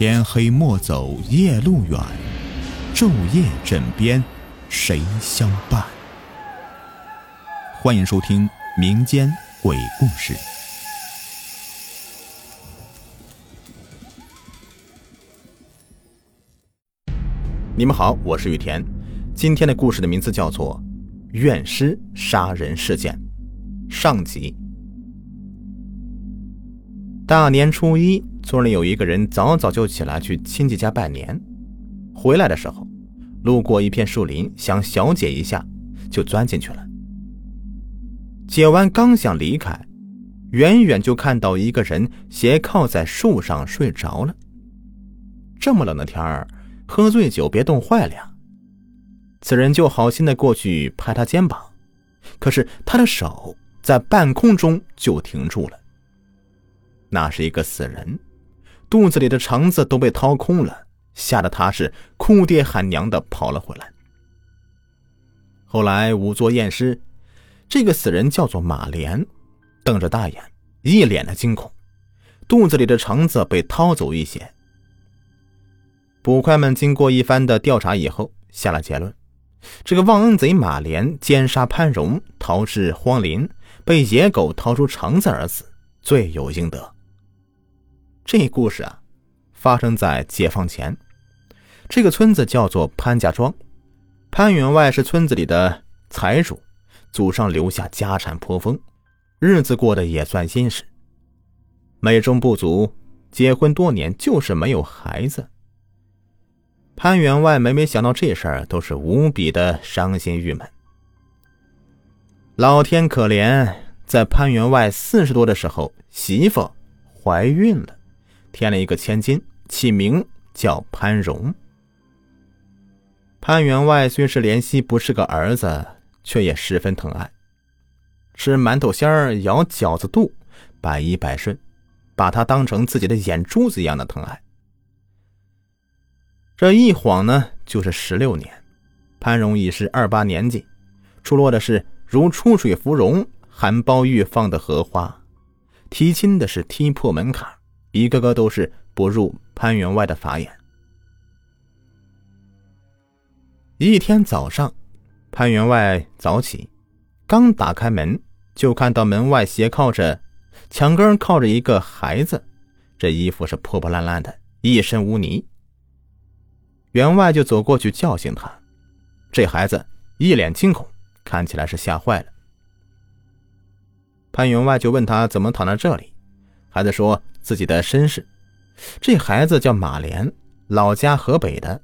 天黑莫走夜路远，昼夜枕边谁相伴？欢迎收听民间鬼故事。你们好，我是雨田。今天的故事的名字叫做《怨尸杀人事件》上集。大年初一，村里有一个人早早就起来去亲戚家拜年，回来的时候，路过一片树林，想小解一下，就钻进去了。解完刚想离开，远远就看到一个人斜靠在树上睡着了。这么冷的天儿，喝醉酒别冻坏了呀！此人就好心的过去拍他肩膀，可是他的手在半空中就停住了。那是一个死人，肚子里的肠子都被掏空了，吓得他是哭爹喊娘的跑了回来。后来仵作验尸，这个死人叫做马莲，瞪着大眼，一脸的惊恐，肚子里的肠子被掏走一些。捕快们经过一番的调查以后，下了结论：这个忘恩贼马莲奸杀潘荣，逃至荒林，被野狗掏出肠子而死，罪有应得。这故事啊，发生在解放前。这个村子叫做潘家庄，潘员外是村子里的财主，祖上留下家产颇丰，日子过得也算殷实。美中不足，结婚多年就是没有孩子。潘员外每每想到这事儿，都是无比的伤心郁闷。老天可怜，在潘员外四十多的时候，媳妇怀孕了。添了一个千金，起名叫潘荣。潘员外虽是怜惜不是个儿子，却也十分疼爱，吃馒头馅儿、咬饺子肚，百依百顺，把他当成自己的眼珠子一样的疼爱。这一晃呢，就是十六年。潘荣已是二八年纪，出落的是如出水芙蓉，含苞欲放的荷花，提亲的是踢破门槛。一个个都是不入潘员外的法眼。一天早上，潘员外早起，刚打开门，就看到门外斜靠着墙根靠着一个孩子，这衣服是破破烂烂的，一身污泥。员外就走过去叫醒他，这孩子一脸惊恐，看起来是吓坏了。潘员外就问他怎么躺在这里，孩子说。自己的身世，这孩子叫马莲，老家河北的，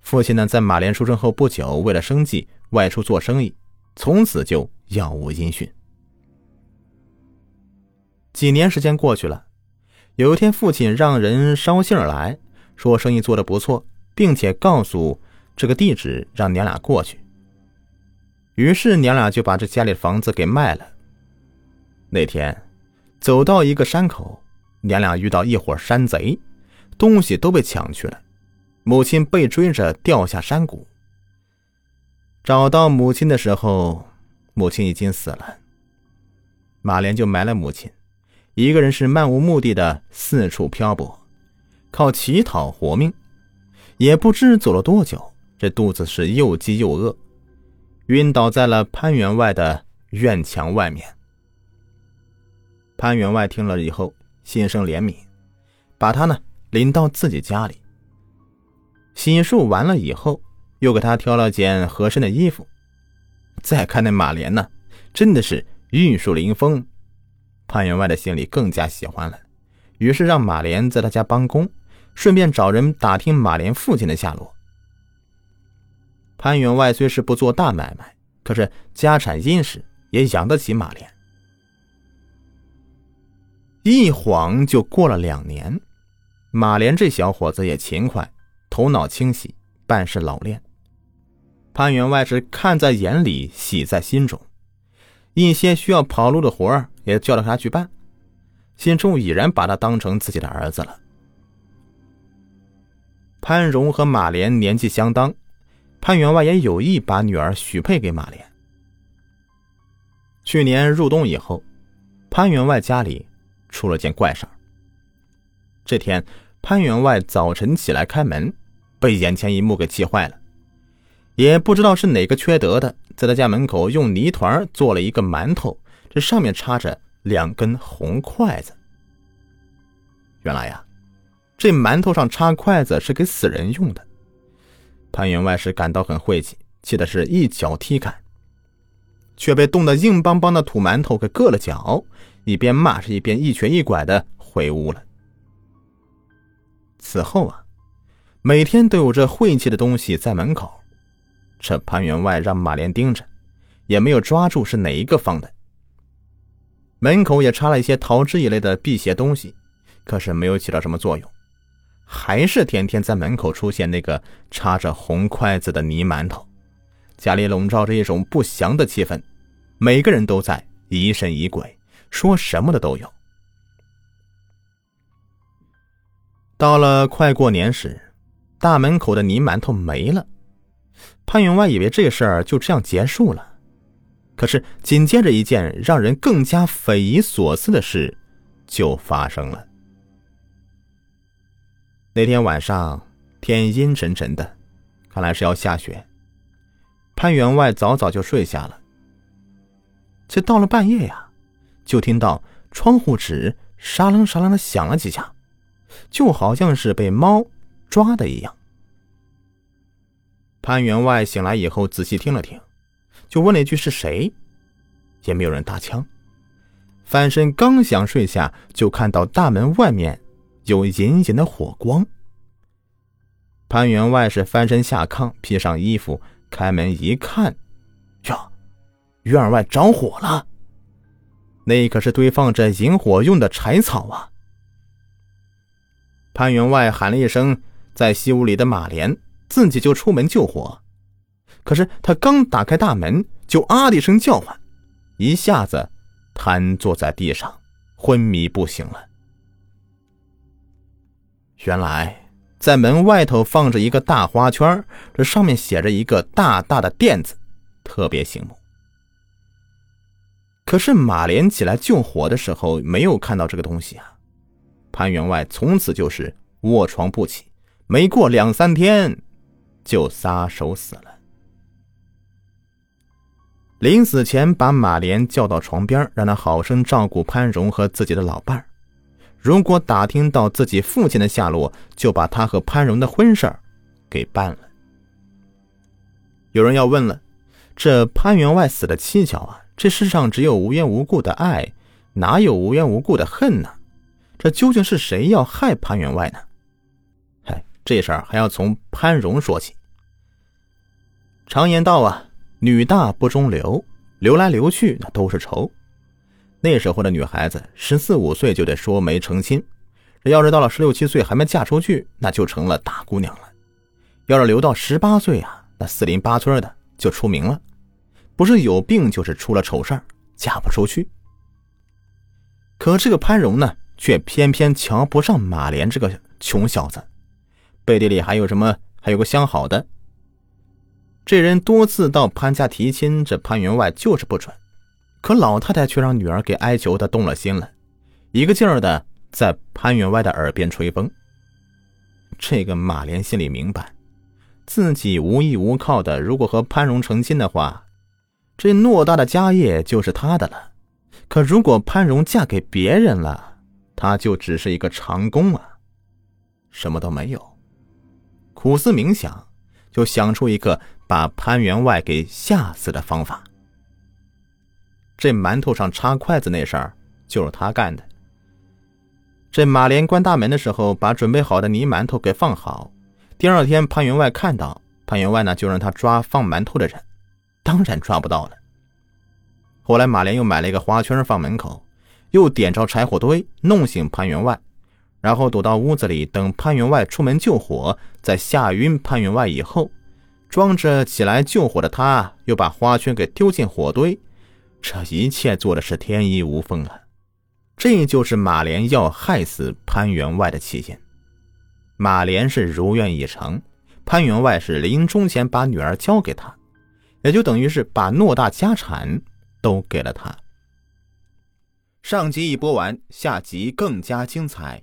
父亲呢在马莲出生后不久，为了生计外出做生意，从此就杳无音讯。几年时间过去了，有一天父亲让人捎信来，说生意做得不错，并且告诉这个地址，让娘俩过去。于是娘俩就把这家里的房子给卖了。那天，走到一个山口。娘俩遇到一伙山贼，东西都被抢去了。母亲被追着掉下山谷。找到母亲的时候，母亲已经死了。马莲就埋了母亲，一个人是漫无目的的四处漂泊，靠乞讨活命。也不知走了多久，这肚子是又饥又饿，晕倒在了潘员外的院墙外面。潘员外听了以后。心生怜悯，把他呢领到自己家里。洗漱完了以后，又给他挑了件合身的衣服。再看那马莲呢，真的是玉树临风。潘员外的心里更加喜欢了，于是让马莲在他家帮工，顺便找人打听马莲父亲的下落。潘员外虽是不做大买卖，可是家产殷实，也养得起马莲。一晃就过了两年，马莲这小伙子也勤快，头脑清晰，办事老练。潘员外是看在眼里，喜在心中。一些需要跑路的活儿也叫了他去办，心中已然把他当成自己的儿子了。潘荣和马莲年纪相当，潘员外也有意把女儿许配给马莲。去年入冬以后，潘员外家里。出了件怪事儿。这天，潘员外早晨起来开门，被眼前一幕给气坏了。也不知道是哪个缺德的，在他家门口用泥团做了一个馒头，这上面插着两根红筷子。原来呀，这馒头上插筷子是给死人用的。潘员外是感到很晦气，气的是一脚踢开，却被冻得硬邦邦的土馒头给硌了脚，一边骂是一边一瘸一拐的回屋了。此后啊，每天都有这晦气的东西在门口，这潘员外让马莲盯着，也没有抓住是哪一个放的。门口也插了一些桃枝一类的辟邪东西，可是没有起到什么作用。还是天天在门口出现那个插着红筷子的泥馒头，家里笼罩着一种不祥的气氛，每个人都在疑神疑鬼，说什么的都有。到了快过年时，大门口的泥馒头没了，潘员外以为这事儿就这样结束了，可是紧接着一件让人更加匪夷所思的事就发生了。那天晚上天阴沉沉的，看来是要下雪。潘员外早早就睡下了，却到了半夜呀，就听到窗户纸沙楞沙楞的响了几下，就好像是被猫抓的一样。潘员外醒来以后仔细听了听，就问了一句：“是谁？”也没有人搭腔。翻身刚想睡下，就看到大门外面。有隐隐的火光。潘员外是翻身下炕，披上衣服，开门一看，呀，院外着火了！那可是堆放着引火用的柴草啊！潘员外喊了一声“在西屋里的马莲”，自己就出门救火。可是他刚打开大门，就啊的一声叫唤，一下子瘫坐在地上，昏迷不醒了。原来，在门外头放着一个大花圈，这上面写着一个大大的“店”字，特别醒目。可是马莲起来救火的时候，没有看到这个东西啊。潘员外从此就是卧床不起，没过两三天，就撒手死了。临死前，把马莲叫到床边，让他好生照顾潘荣和自己的老伴儿。如果打听到自己父亲的下落，就把他和潘荣的婚事给办了。有人要问了，这潘员外死的蹊跷啊！这世上只有无缘无故的爱，哪有无缘无故的恨呢？这究竟是谁要害潘员外呢？嗨，这事儿还要从潘荣说起。常言道啊，女大不中留，留来留去那都是仇。那时候的女孩子十四五岁就得说媒成亲，这要是到了十六七岁还没嫁出去，那就成了大姑娘了；要是留到十八岁啊，那四邻八村的就出名了，不是有病就是出了丑事儿，嫁不出去。可这个潘荣呢，却偏偏瞧不上马莲这个穷小子，背地里还有什么？还有个相好的。这人多次到潘家提亲，这潘员外就是不准。可老太太却让女儿给哀求的动了心了，一个劲儿的在潘员外的耳边吹风。这个马莲心里明白，自己无依无靠的，如果和潘荣成亲的话，这偌大的家业就是他的了。可如果潘荣嫁给别人了，他就只是一个长工啊，什么都没有。苦思冥想，就想出一个把潘员外给吓死的方法。这馒头上插筷子那事儿就是他干的。这马莲关大门的时候，把准备好的泥馒头给放好。第二天，潘员外看到潘员外呢，就让他抓放馒头的人，当然抓不到了。后来，马莲又买了一个花圈放门口，又点着柴火堆弄醒潘员外，然后躲到屋子里等潘员外出门救火，在吓晕潘员外以后，装着起来救火的他，又把花圈给丢进火堆。这一切做的是天衣无缝啊！这就是马莲要害死潘员外的起因。马莲是如愿以偿，潘员外是临终前把女儿交给他，也就等于是把偌大家产都给了他。上集已播完，下集更加精彩。